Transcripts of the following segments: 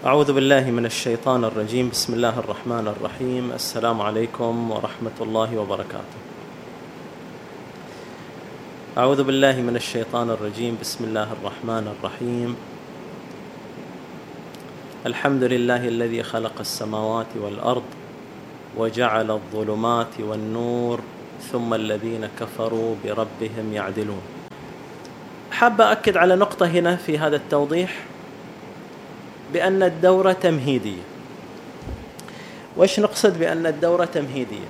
أعوذ بالله من الشيطان الرجيم. بسم الله الرحمن الرحيم. السلام عليكم ورحمة الله وبركاته. أعوذ بالله من الشيطان الرجيم. بسم الله الرحمن الرحيم. الحمد لله الذي خلق السماوات والأرض وجعل الظلمات والنور ثم الذين كفروا بربهم يعدلون. حاب أكد على نقطة هنا في هذا التوضيح. بأن الدورة تمهيدية. وإيش نقصد بأن الدورة تمهيدية؟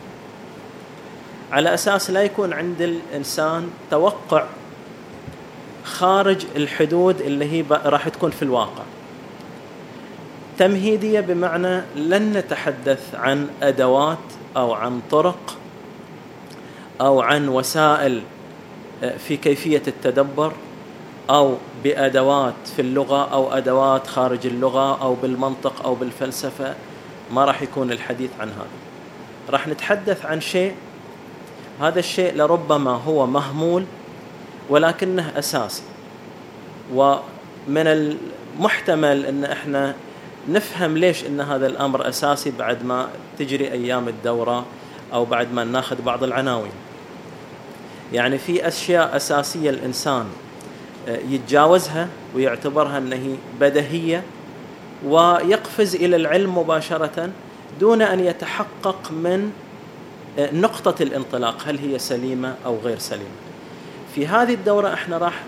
على أساس لا يكون عند الإنسان توقع خارج الحدود اللي هي راح تكون في الواقع. تمهيدية بمعنى لن نتحدث عن أدوات أو عن طرق أو عن وسائل آه، في كيفية التدبر. أو بأدوات في اللغة أو أدوات خارج اللغة أو بالمنطق أو بالفلسفة ما راح يكون الحديث عن هذا راح نتحدث عن شيء هذا الشيء لربما هو مهمول ولكنه أساسي ومن المحتمل أن إحنا نفهم ليش إن هذا الأمر أساسي بعد ما تجري أيام الدورة أو بعد ما ناخذ بعض العناوين. يعني في أشياء أساسية الإنسان يتجاوزها ويعتبرها أنها بدهيه ويقفز إلى العلم مباشرة دون أن يتحقق من آه، نقطة الانطلاق هل هي سليمة أو غير سليمة. في هذه الدورة إحنا راح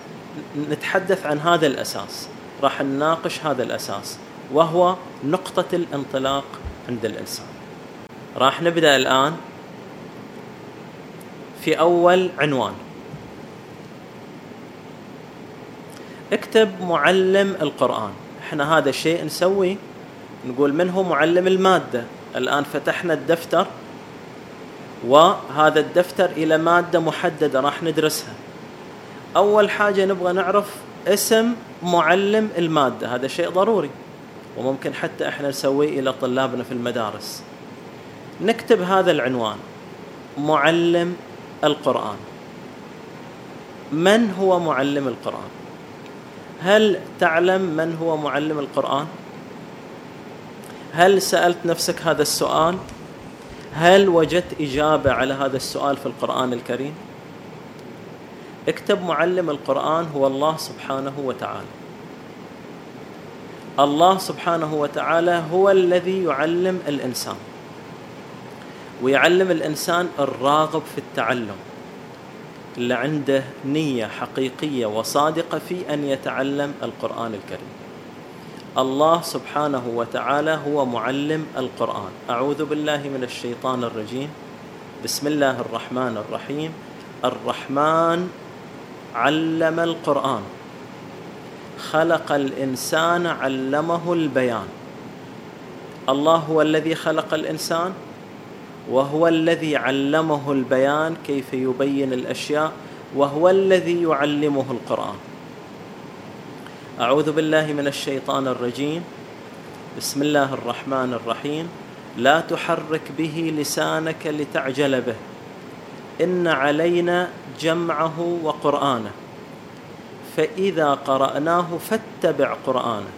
نتحدث عن هذا الأساس، راح نناقش هذا الأساس وهو نقطة الانطلاق عند الإنسان. راح نبدأ الآن في أول عنوان اكتب معلم القرآن. إحنا هذا الشيء نسوي نقول من هو معلم المادة؟ الآن فتحنا الدفتر وهذا الدفتر إلى مادة محددة راح ندرسها. أول حاجة نبغى نعرف اسم معلم المادة هذا شيء ضروري وممكن حتى إحنا نسويه إلى طلابنا في المدارس. نكتب هذا العنوان معلم القرآن. من هو معلم القرآن؟ هل تعلم من هو معلم القرآن؟ هل سألت نفسك هذا السؤال؟ هل وجدت إجابة على هذا السؤال في القرآن الكريم؟ اكتب معلم القرآن هو الله سبحانه وتعالى. الله سبحانه وتعالى هو الذي يعلم الإنسان. ويعلم الإنسان الراغب في التعلم. اللي عنده نية حقيقية وصادقة في أن يتعلم القرآن الكريم. الله سبحانه وتعالى هو معلم القرآن. أعوذ بالله من الشيطان الرجيم. بسم الله الرحمن الرحيم. الرحمن علم القرآن. خلق الإنسان علمه البيان. الله هو الذي خلق الإنسان؟ وهو الذي علمه البيان كيف يبين الأشياء وهو الذي يعلمه القرآن. أعوذ بالله من الشيطان الرجيم. بسم الله الرحمن الرحيم. لا تحرك به لسانك لتعجل به. إن علينا جمعه وقرآنه. فإذا قرأناه فاتبع قرآنه.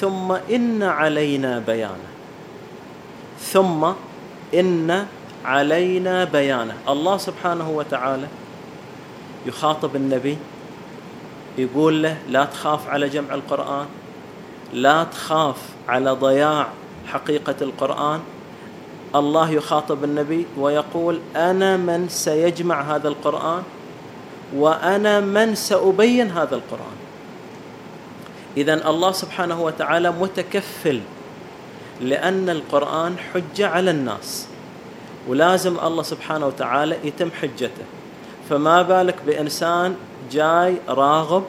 ثم إن علينا بيانه. ثم إن علينا بيانه. الله سبحانه وتعالى يخاطب النبي يقول له لا تخاف على جمع القرآن لا تخاف على ضياع حقيقة القرآن. الله يخاطب النبي ويقول أنا من سيجمع هذا القرآن وأنا من سأبين هذا القرآن. إذا الله سبحانه وتعالى متكفل لأن القرآن حجة على الناس. ولازم الله سبحانه وتعالى يتم حجته. فما بالك بإنسان جاي راغب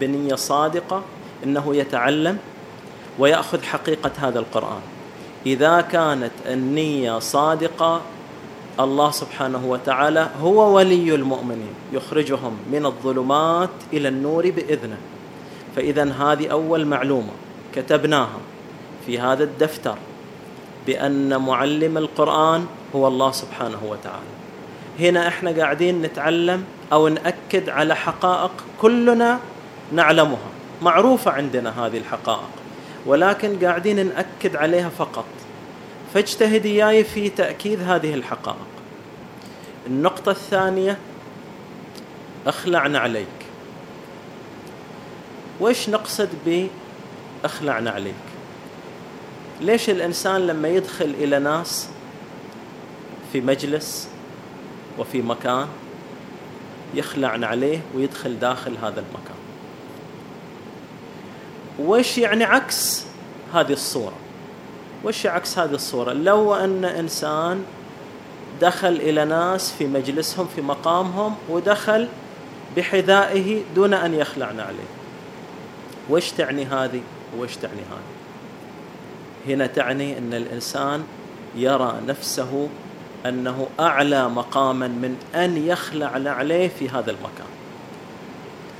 بنية صادقة أنه يتعلم ويأخذ حقيقة هذا القرآن. إذا كانت النية صادقة الله سبحانه وتعالى هو ولي المؤمنين يخرجهم من الظلمات إلى النور بإذنه. فإذا هذه أول معلومة كتبناها. في هذا الدفتر بأن معلم القرآن هو الله سبحانه وتعالى. هنا إحنا قاعدين نتعلم أو نأكد على حقائق كلنا نعلمها. معروفة عندنا هذه الحقائق ولكن قاعدين نأكد عليها فقط. فاجتهد إياي في تأكيد هذه الحقائق. النقطة الثانية أخلعنا عليك. وإيش نقصد بأخلعنا عليك؟ ليش الإنسان لما يدخل إلى ناس في مجلس وفي مكان يخلعن عليه ويدخل داخل هذا المكان؟ وش يعني عكس هذه الصورة؟ وش عكس هذه الصورة؟ لو أن إنسان دخل إلى ناس في مجلسهم في مقامهم ودخل بحذائه دون أن يخلعن عليه. وش تعني هذه وش تعني هذه؟ هنا تعني أن الإنسان يرى نفسه أنه أعلى مقاما من أن يخلع عليه في هذا المكان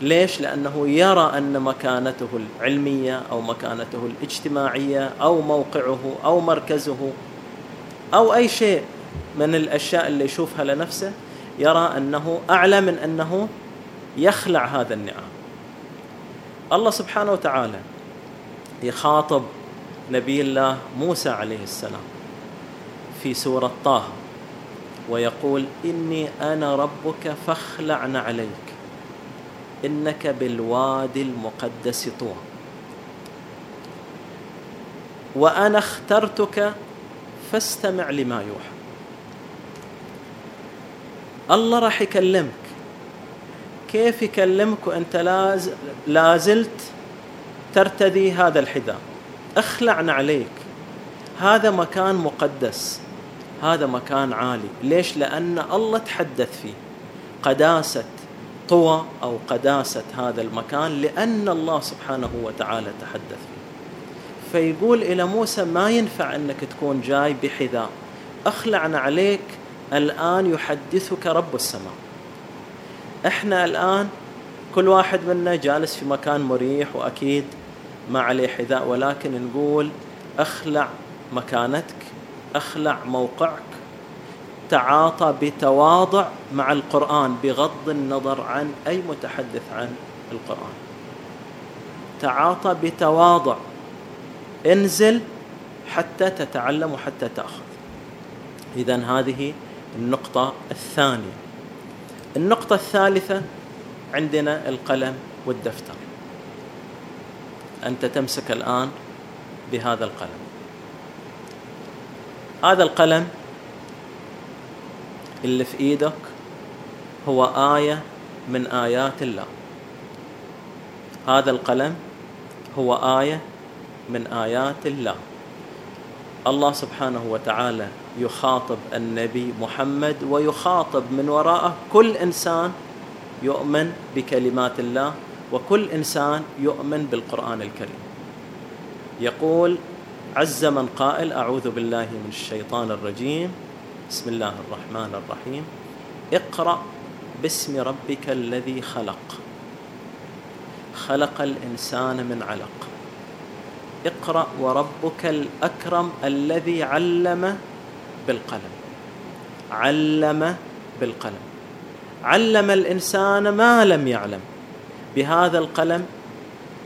ليش؟ لأنه يرى أن مكانته العلمية أو مكانته الاجتماعية أو موقعه أو مركزه أو أي شيء من الأشياء اللي يشوفها لنفسه يرى أنه أعلى من أنه يخلع هذا النعم الله سبحانه وتعالى يخاطب نبي الله موسى عليه السلام في سورة طه ويقول إني أنا ربك فاخلعن عليك إنك بالوادي المقدس طوى. وأنا اخترتك فاستمع لما يوحى. الله راح يكلمك. كيف يكلمك وأنت لازلت ترتدي هذا الحذاء؟ أخلعنا عليك. هذا مكان مقدس. هذا مكان عالي. ليش؟ لأن الله تحدث فيه. قداسة طوى أو قداسة هذا المكان لأن الله سبحانه وتعالى تحدث فيه. فيقول إلى موسى ما ينفع أنك تكون جاي بحذاء. أخلعنا عليك. الآن يحدثك رب السماء. إحنا الآن كل واحد منا جالس في مكان مريح وأكيد ما عليه حذاء ولكن نقول أخلع مكانتك أخلع موقعك. تعاطى بتواضع مع القرآن بغض النظر عن أي متحدث عن القرآن. تعاطى بتواضع. انزل حتى تتعلم وحتى تأخذ. إذا هذه النقطة الثانية. النقطة الثالثة عندنا القلم والدفتر. أنت تمسك الآن بهذا القلم. هذا القلم اللي في إيدك هو آية من آيات الله. هذا القلم هو آية من آيات الله. الله سبحانه وتعالى يخاطب النبي محمد ويخاطب من وراءه كل إنسان يؤمن بكلمات الله وكل إنسان يؤمن بالقرآن الكريم. يقول عز من قائل أعوذ بالله من الشيطان الرجيم. بسم الله الرحمن الرحيم. اقرأ باسم ربك الذي خلق. خلق الإنسان من علق. اقرأ وربك الأكرم الذي علم بالقلم. علم بالقلم. علم الإنسان ما لم يعلم. بهذا القلم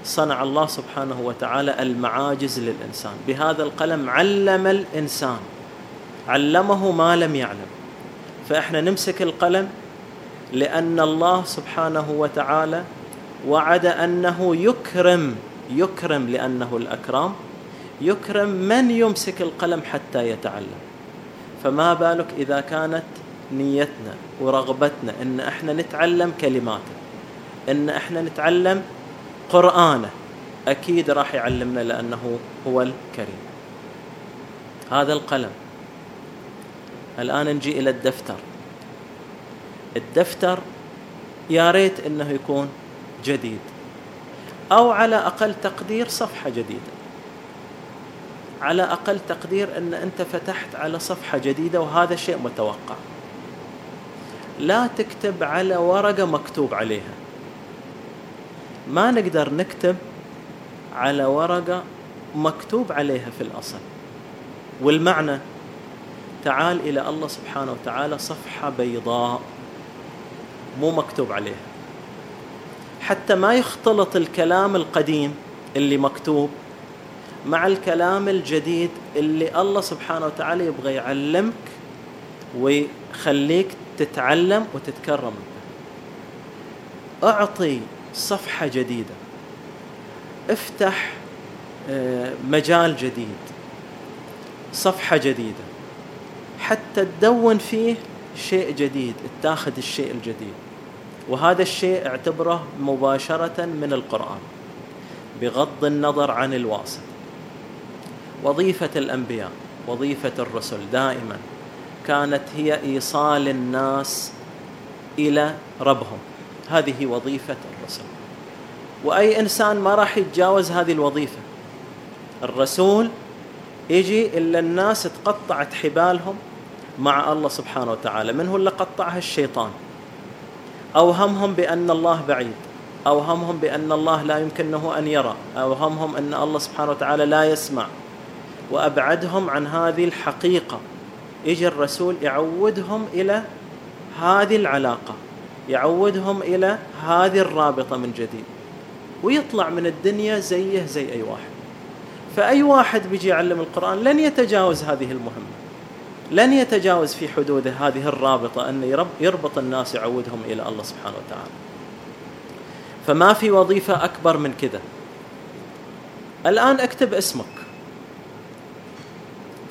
صنع الله سبحانه وتعالى المعاجز للإنسان. بهذا القلم علم الإنسان علمه ما لم يعلم. فإحنا نمسك القلم لأن الله سبحانه وتعالى وعد أنه يكرم يكرم لأنه الأكرام يكرم من يمسك القلم حتى يتعلم. فما بالك إذا كانت نيتنا ورغبتنا إن إحنا نتعلم كلماته إن إحنا نتعلم قرآنه. أكيد راح يعلمنا لأنه هو الكريم. هذا القلم. الآن نجي إلى الدفتر. الدفتر يا ريت إنه يكون جديد. أو على أقل تقدير صفحة جديدة. على أقل تقدير إن أنت فتحت على صفحة جديدة وهذا شيء متوقع. لا تكتب على ورقة مكتوب عليها. ما نقدر نكتب على ورقة مكتوب عليها في الأصل. والمعنى تعال إلى الله سبحانه وتعالى صفحة بيضاء مو مكتوب عليها. حتى ما يختلط الكلام القديم اللي مكتوب مع الكلام الجديد اللي الله سبحانه وتعالى يبغى يعلمك ويخليك تتعلم وتتكرم أعطي صفحة جديدة. افتح آه، مجال جديد. صفحة جديدة. حتى تدون فيه شيء جديد تاخذ الشيء الجديد. وهذا الشيء اعتبره مباشرة من القرآن بغض النظر عن الواسط وظيفة الأنبياء وظيفة الرسل دائما كانت هي إيصال الناس إلى ربهم. هذه وظيفة الرسل وأي إنسان ما راح يتجاوز هذه الوظيفة. الرسول يجي إلا الناس تقطعت حبالهم مع الله سبحانه وتعالى. من هو اللي قطعها؟ الشيطان. أوهمهم بأن الله بعيد. أوهمهم بأن الله لا يمكنه أن يرى. أوهمهم أن الله سبحانه وتعالى لا يسمع. وأبعدهم عن هذه الحقيقة. يجي الرسول يعودهم إلى هذه العلاقة. يعودهم إلى هذه الرابطة من جديد. ويطلع من الدنيا زيه زي أي واحد. فأي واحد بيجي يعلم القرآن لن يتجاوز هذه المهمة. لن يتجاوز في حدوده هذه الرابطة أن يربط الناس يعودهم إلى الله سبحانه وتعالى. فما في وظيفة أكبر من كذا. الآن اكتب اسمك.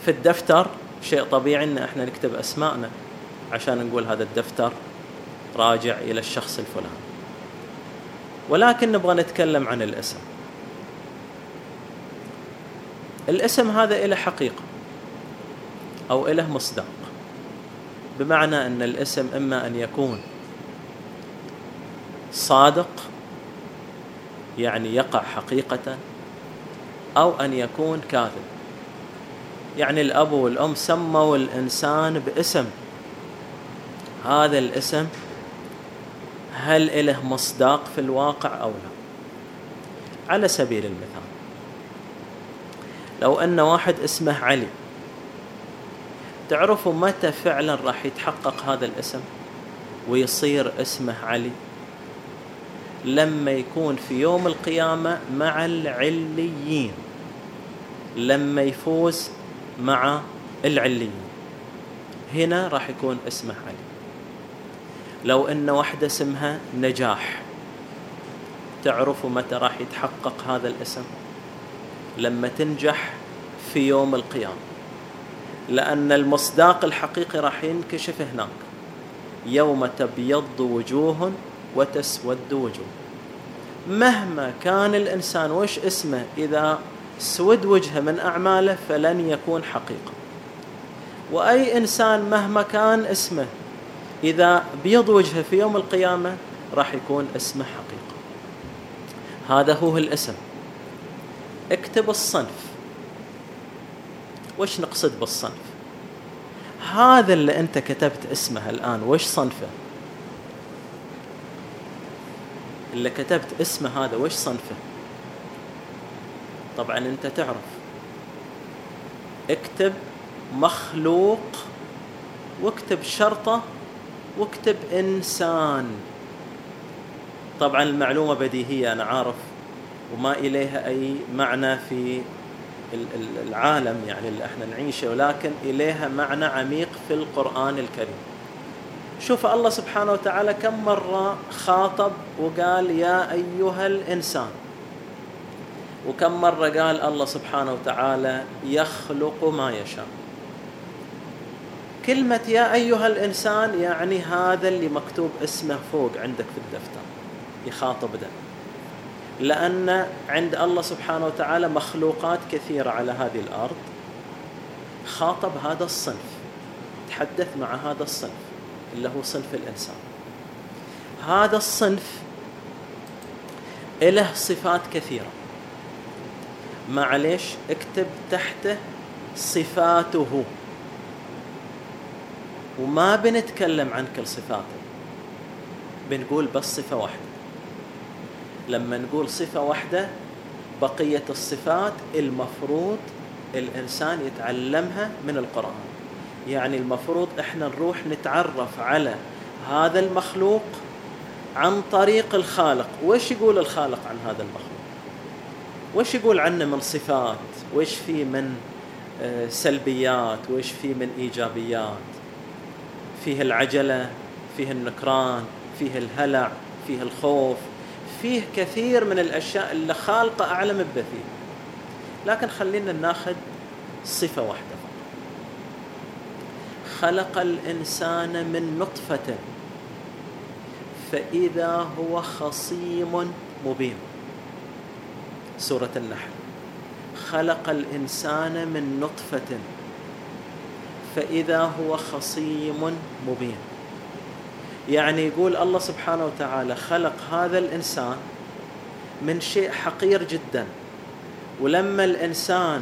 في الدفتر شيء طبيعي إن إحنا نكتب أسماءنا عشان نقول هذا الدفتر راجع إلى الشخص الفلاني. ولكن نبغى نتكلم عن الاسم. الاسم هذا له حقيقة أو له مصداق. بمعنى أن الاسم إما أن يكون صادق يعني يقع حقيقة أو أن يكون كاذب. يعني الأب والأم سموا الإنسان باسم. هذا الاسم هل له مصداق في الواقع أو لا؟ على سبيل المثال لو أن واحد اسمه علي تعرفوا متى فعلا راح يتحقق هذا الاسم ويصير اسمه علي؟ لما يكون في يوم القيامة مع العليين لما يفوز مع العليين. هنا راح يكون اسمه علي. لو أن واحدة اسمها نجاح تعرفوا متى راح يتحقق هذا الاسم؟ لما تنجح في يوم القيامة. لأن المصداق الحقيقي راح ينكشف هناك. يوم تبيض وجوه وتسود وجوه. مهما كان الإنسان وش اسمه إذا سود وجهه من أعماله فلن يكون حقيقة. وأي إنسان مهما كان اسمه إذا بيض وجهه في يوم القيامة راح يكون اسمه حقيقة. هذا هو الاسم. اكتب الصنف. وش نقصد بالصنف؟ هذا اللي أنت كتبت اسمه الآن وش صنفه؟ اللي كتبت اسمه هذا وش صنفه؟ طبعا أنت تعرف. اكتب مخلوق واكتب شرطة واكتب إنسان. طبعا المعلومة بديهية أنا عارف وما إليها أي معنى في العالم يعني اللي إحنا نعيشه ولكن إليها معنى عميق في القرآن الكريم. شوف الله سبحانه وتعالى كم مرة خاطب وقال يا أيها الإنسان. وكم مرة قال الله سبحانه وتعالى يخلق ما يشاء. كلمة يا أيها الإنسان يعني هذا اللي مكتوب اسمه فوق عندك في الدفتر يخاطب ده. لأن عند الله سبحانه وتعالى مخلوقات كثيرة على هذه الأرض. خاطب هذا الصنف تحدث مع هذا الصنف اللي هو صنف الإنسان. هذا الصنف له صفات كثيرة. معليش اكتب تحته صفاته. وما بنتكلم عن كل صفاته. بنقول بس صفة واحدة. لما نقول صفة واحدة بقية الصفات المفروض الإنسان يتعلمها من القرآن. يعني المفروض إحنا نروح نتعرف على هذا المخلوق عن طريق الخالق. وش يقول الخالق عن هذا المخلوق؟ وش يقول عنه من صفات؟ وش فيه من آه، سلبيات؟ وش فيه من إيجابيات؟ فيه العجلة فيه النكران فيه الهلع فيه الخوف فيه كثير من الأشياء اللي خالقة أعلم بثير لكن خلينا ناخذ صفة واحدة خلق الإنسان من نطفة فإذا هو خصيم مبين. سورة النحل. خلق الإنسان من نطفة فإذا هو خصيم مبين. يعني يقول الله سبحانه وتعالى خلق هذا الإنسان من شيء حقير جدا. ولما الإنسان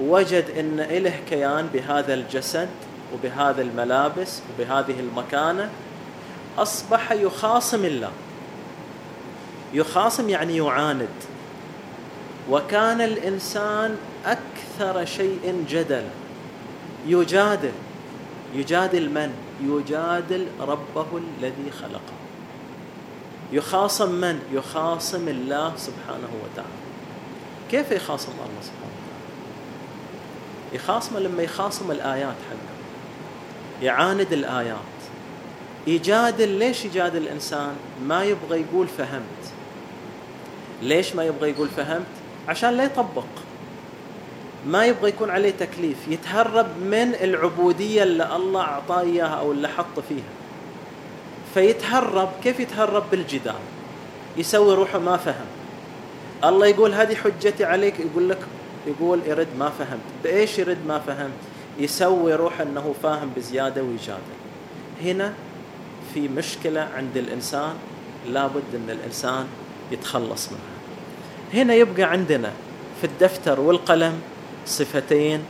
وجد أن إله كيان بهذا الجسد وبهذه الملابس وبهذه المكانة أصبح يخاصم الله. يخاصم يعني يعاند. وكان الإنسان أكثر شيء جدل يجادل يجادل من؟ يجادل ربه الذي خلقه. يخاصم من؟ يخاصم الله سبحانه وتعالى. كيف يخاصم الله سبحانه وتعالى؟ يخاصم لما يخاصم الآيات حقه. يعاند الآيات. يجادل ليش يجادل الإنسان؟ ما يبغى يقول فهمت. ليش ما يبغى يقول فهمت؟ عشان لا يطبق. ما يبغى يكون عليه تكليف يتهرب من العبودية اللي الله أعطاه إياها أو اللي حط فيها. فيتهرب كيف يتهرب؟ بالجدال. يسوي روحه ما فهم. الله يقول هذه حجتي عليك يقول لك يقول يرد ما فهمت. بإيش يرد ما فهمت؟ يسوي روح أنه فاهم بزيادة ويجادل هنا في مشكلة عند الإنسان لابد أن الإنسان يتخلص منها. هنا يبقى عندنا في الدفتر والقلم صفتين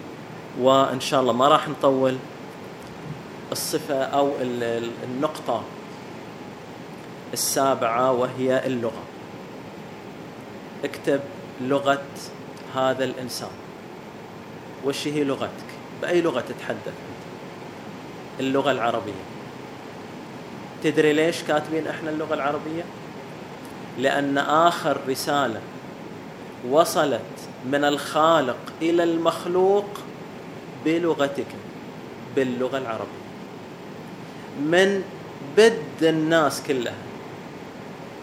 وإن شاء الله ما راح نطول. الصفة أو النقطة السابعة وهي اللغة. اكتب لغة هذا الإنسان. وش هي لغتك؟ بأي لغة تتحدث اللغة العربية. تدري ليش كاتبين إحنا اللغة العربية؟ لأن آخر رسالة وصلت من الخالق إلى المخلوق بلغتك باللغة العربية. من بد الناس كلها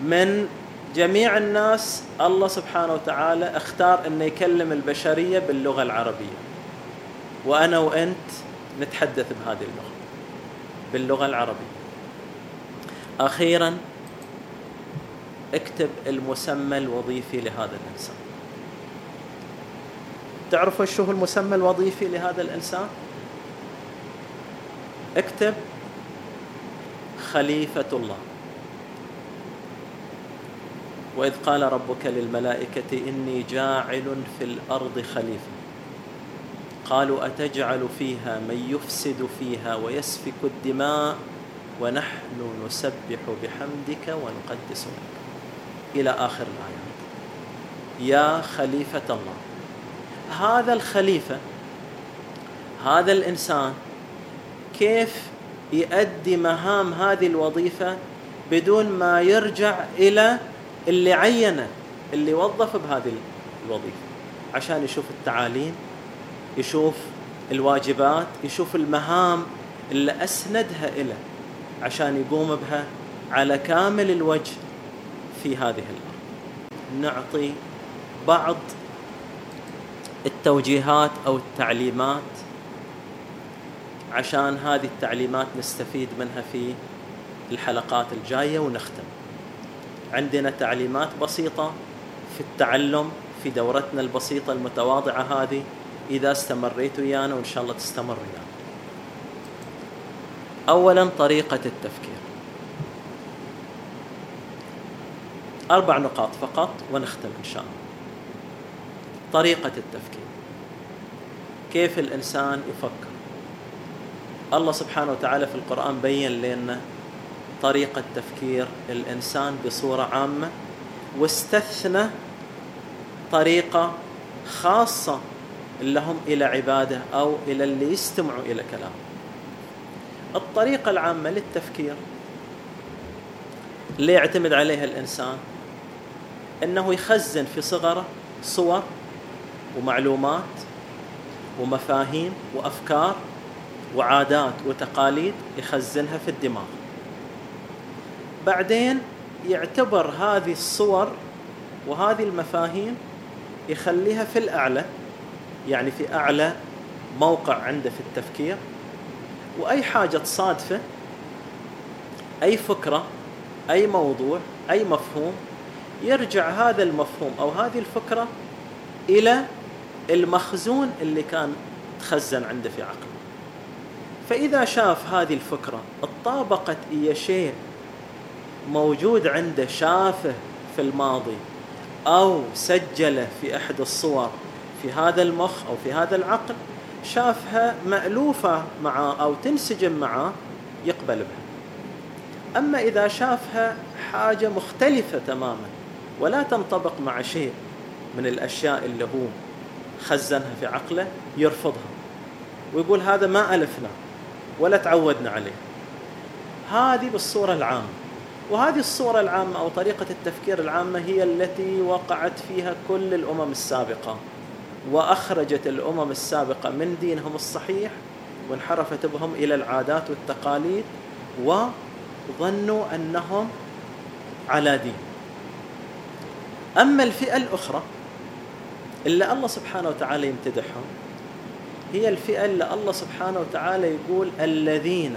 من جميع الناس الله سبحانه وتعالى اختار إنه يكلم البشرية باللغة العربية. وأنا وأنت نتحدث بهذه اللغة باللغة العربية. أخيرا اكتب المسمى الوظيفي لهذا الإنسان. تعرفوا شو هو المسمى الوظيفي لهذا الإنسان؟ اكتب خليفة الله. وإذ قال ربك للملائكة إني جاعل في الأرض خليفة. قالوا أتجعل فيها من يفسد فيها ويسفك الدماء ونحن نسبح بحمدك ونقدس لك. إلى آخر الآيات. يا خليفة الله. هذا الخليفة هذا الإنسان كيف يؤدي مهام هذه الوظيفة بدون ما يرجع إلى اللي عينه اللي وظف بهذه الوظيفة. عشان يشوف التعاليم يشوف الواجبات يشوف المهام اللي أسندها إليه عشان يقوم بها على كامل الوجه في هذه الأرض. نعطي بعض التوجيهات أو التعليمات عشان هذه التعليمات نستفيد منها في الحلقات الجاية ونختم. عندنا تعليمات بسيطة في التعلم في دورتنا البسيطة المتواضعة هذه إذا استمريت ويانا وإن شاء الله تستمر ويانا. أولا طريقة التفكير. أربع نقاط فقط ونختم إن شاء الله. طريقة التفكير. كيف الإنسان يفكر؟ الله سبحانه وتعالى في القرآن بين لنا طريقة تفكير الإنسان بصورة عامة واستثنى طريقة خاصة اللي هم إلى عبادة أو إلى اللي يستمعوا إلى كلام الطريقة العامة للتفكير. اللي يعتمد عليها الإنسان؟ أنه يخزن في صغره صور ومعلومات ومفاهيم وأفكار وعادات وتقاليد يخزنها في الدماغ. بعدين يعتبر هذه الصور وهذه المفاهيم يخليها في الأعلى يعني في أعلى موقع عنده في التفكير. وأي حاجة تصادفه أي فكرة أي موضوع أي مفهوم يرجع هذا المفهوم أو هذه الفكرة إلى المخزون اللي كان تخزن عنده في عقله. فإذا شاف هذه الفكرة اتطابقت هي شيء موجود عنده شافه في الماضي أو سجله في أحد الصور في هذا المخ أو في هذا العقل شافها مألوفة معه أو تنسجم معه يقبل بها. أما إذا شافها حاجة مختلفة تماما ولا تنطبق مع شيء من الأشياء اللي هو خزنها في عقله يرفضها. ويقول هذا ما ألفنا ولا تعودنا عليه. هذه بالصورة العامة. وهذه الصورة العامة أو طريقة التفكير العامة هي التي وقعت فيها كل الأمم السابقة. وأخرجت الأمم السابقة من دينهم الصحيح وانحرفت بهم إلى العادات والتقاليد وظنوا أنهم على دين. أما الفئة الأخرى اللي الله سبحانه وتعالى يمتدحهم. هي الفئة اللي الله سبحانه وتعالى يقول الذين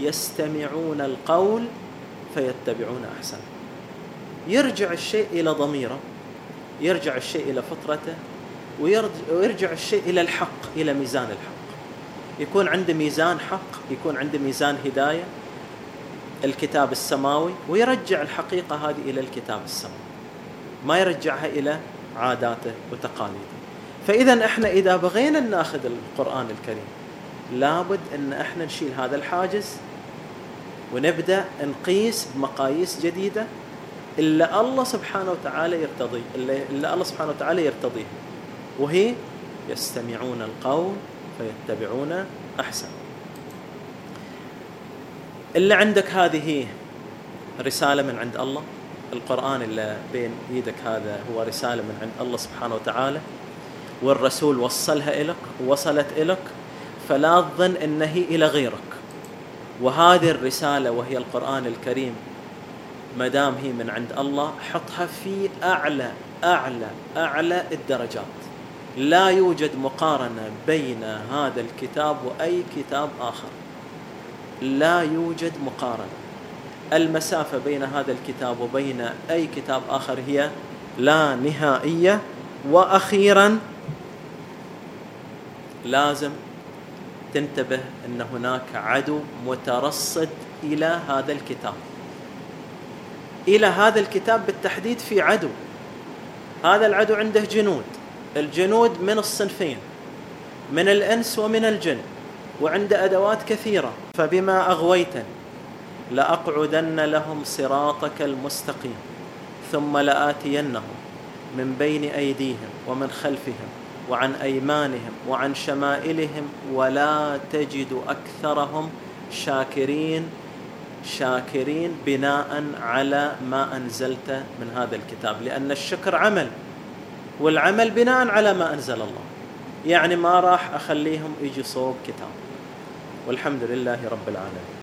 يستمعون القول فيتبعون احسنه يرجع الشيء إلى ضميره يرجع الشيء إلى فطرته ويرجع الشيء إلى الحق إلى ميزان الحق. يكون عنده ميزان حق يكون عنده ميزان هداية الكتاب السماوي ويرجع الحقيقة هذه إلى الكتاب السماوي. ما يرجعها إلى عاداته وتقاليده. فإذا إحنا إذا بغينا ناخذ القرآن الكريم لابد إن إحنا نشيل هذا الحاجز ونبدأ نقيس بمقاييس جديدة الا الله سبحانه وتعالى يرتضي الا الله سبحانه وتعالى يرتضيه. وهي يستمعون القول فيتبعون أحسن. اللي عندك هذه رسالة من عند الله. القرآن اللي بين إيدك هذا هو رسالة من عند الله سبحانه وتعالى. والرسول وصلها لك وصلت لك فلا تظن إن هي إلى غيرك. وهذه الرسالة وهي القرآن الكريم ما دام هي من عند الله حطها في أعلى أعلى أعلى الدرجات. لا يوجد مقارنة بين هذا الكتاب وأي كتاب آخر. لا يوجد مقارنة. المسافة بين هذا الكتاب وبين أي كتاب آخر هي لا نهائية. وأخيرا لازم تنتبه أن هناك عدو مترصد إلى هذا الكتاب. إلى هذا الكتاب بالتحديد في عدو. هذا العدو عنده جنود. الجنود من الصنفين من الإنس ومن الجن وعند أدوات كثيرة. فبما أغويتني لأقعدن لهم صراطك المستقيم ثم لآتينهم من بين أيديهم ومن خلفهم وعن أيمانهم وعن شمائلهم ولا تجد أكثرهم شاكرين شاكرين بناء على ما أنزلت من هذا الكتاب لأن الشكر عمل والعمل بناء على ما أنزل الله. يعني ما راح أخليهم يجي صوب كتاب. والحمد لله رب العالمين.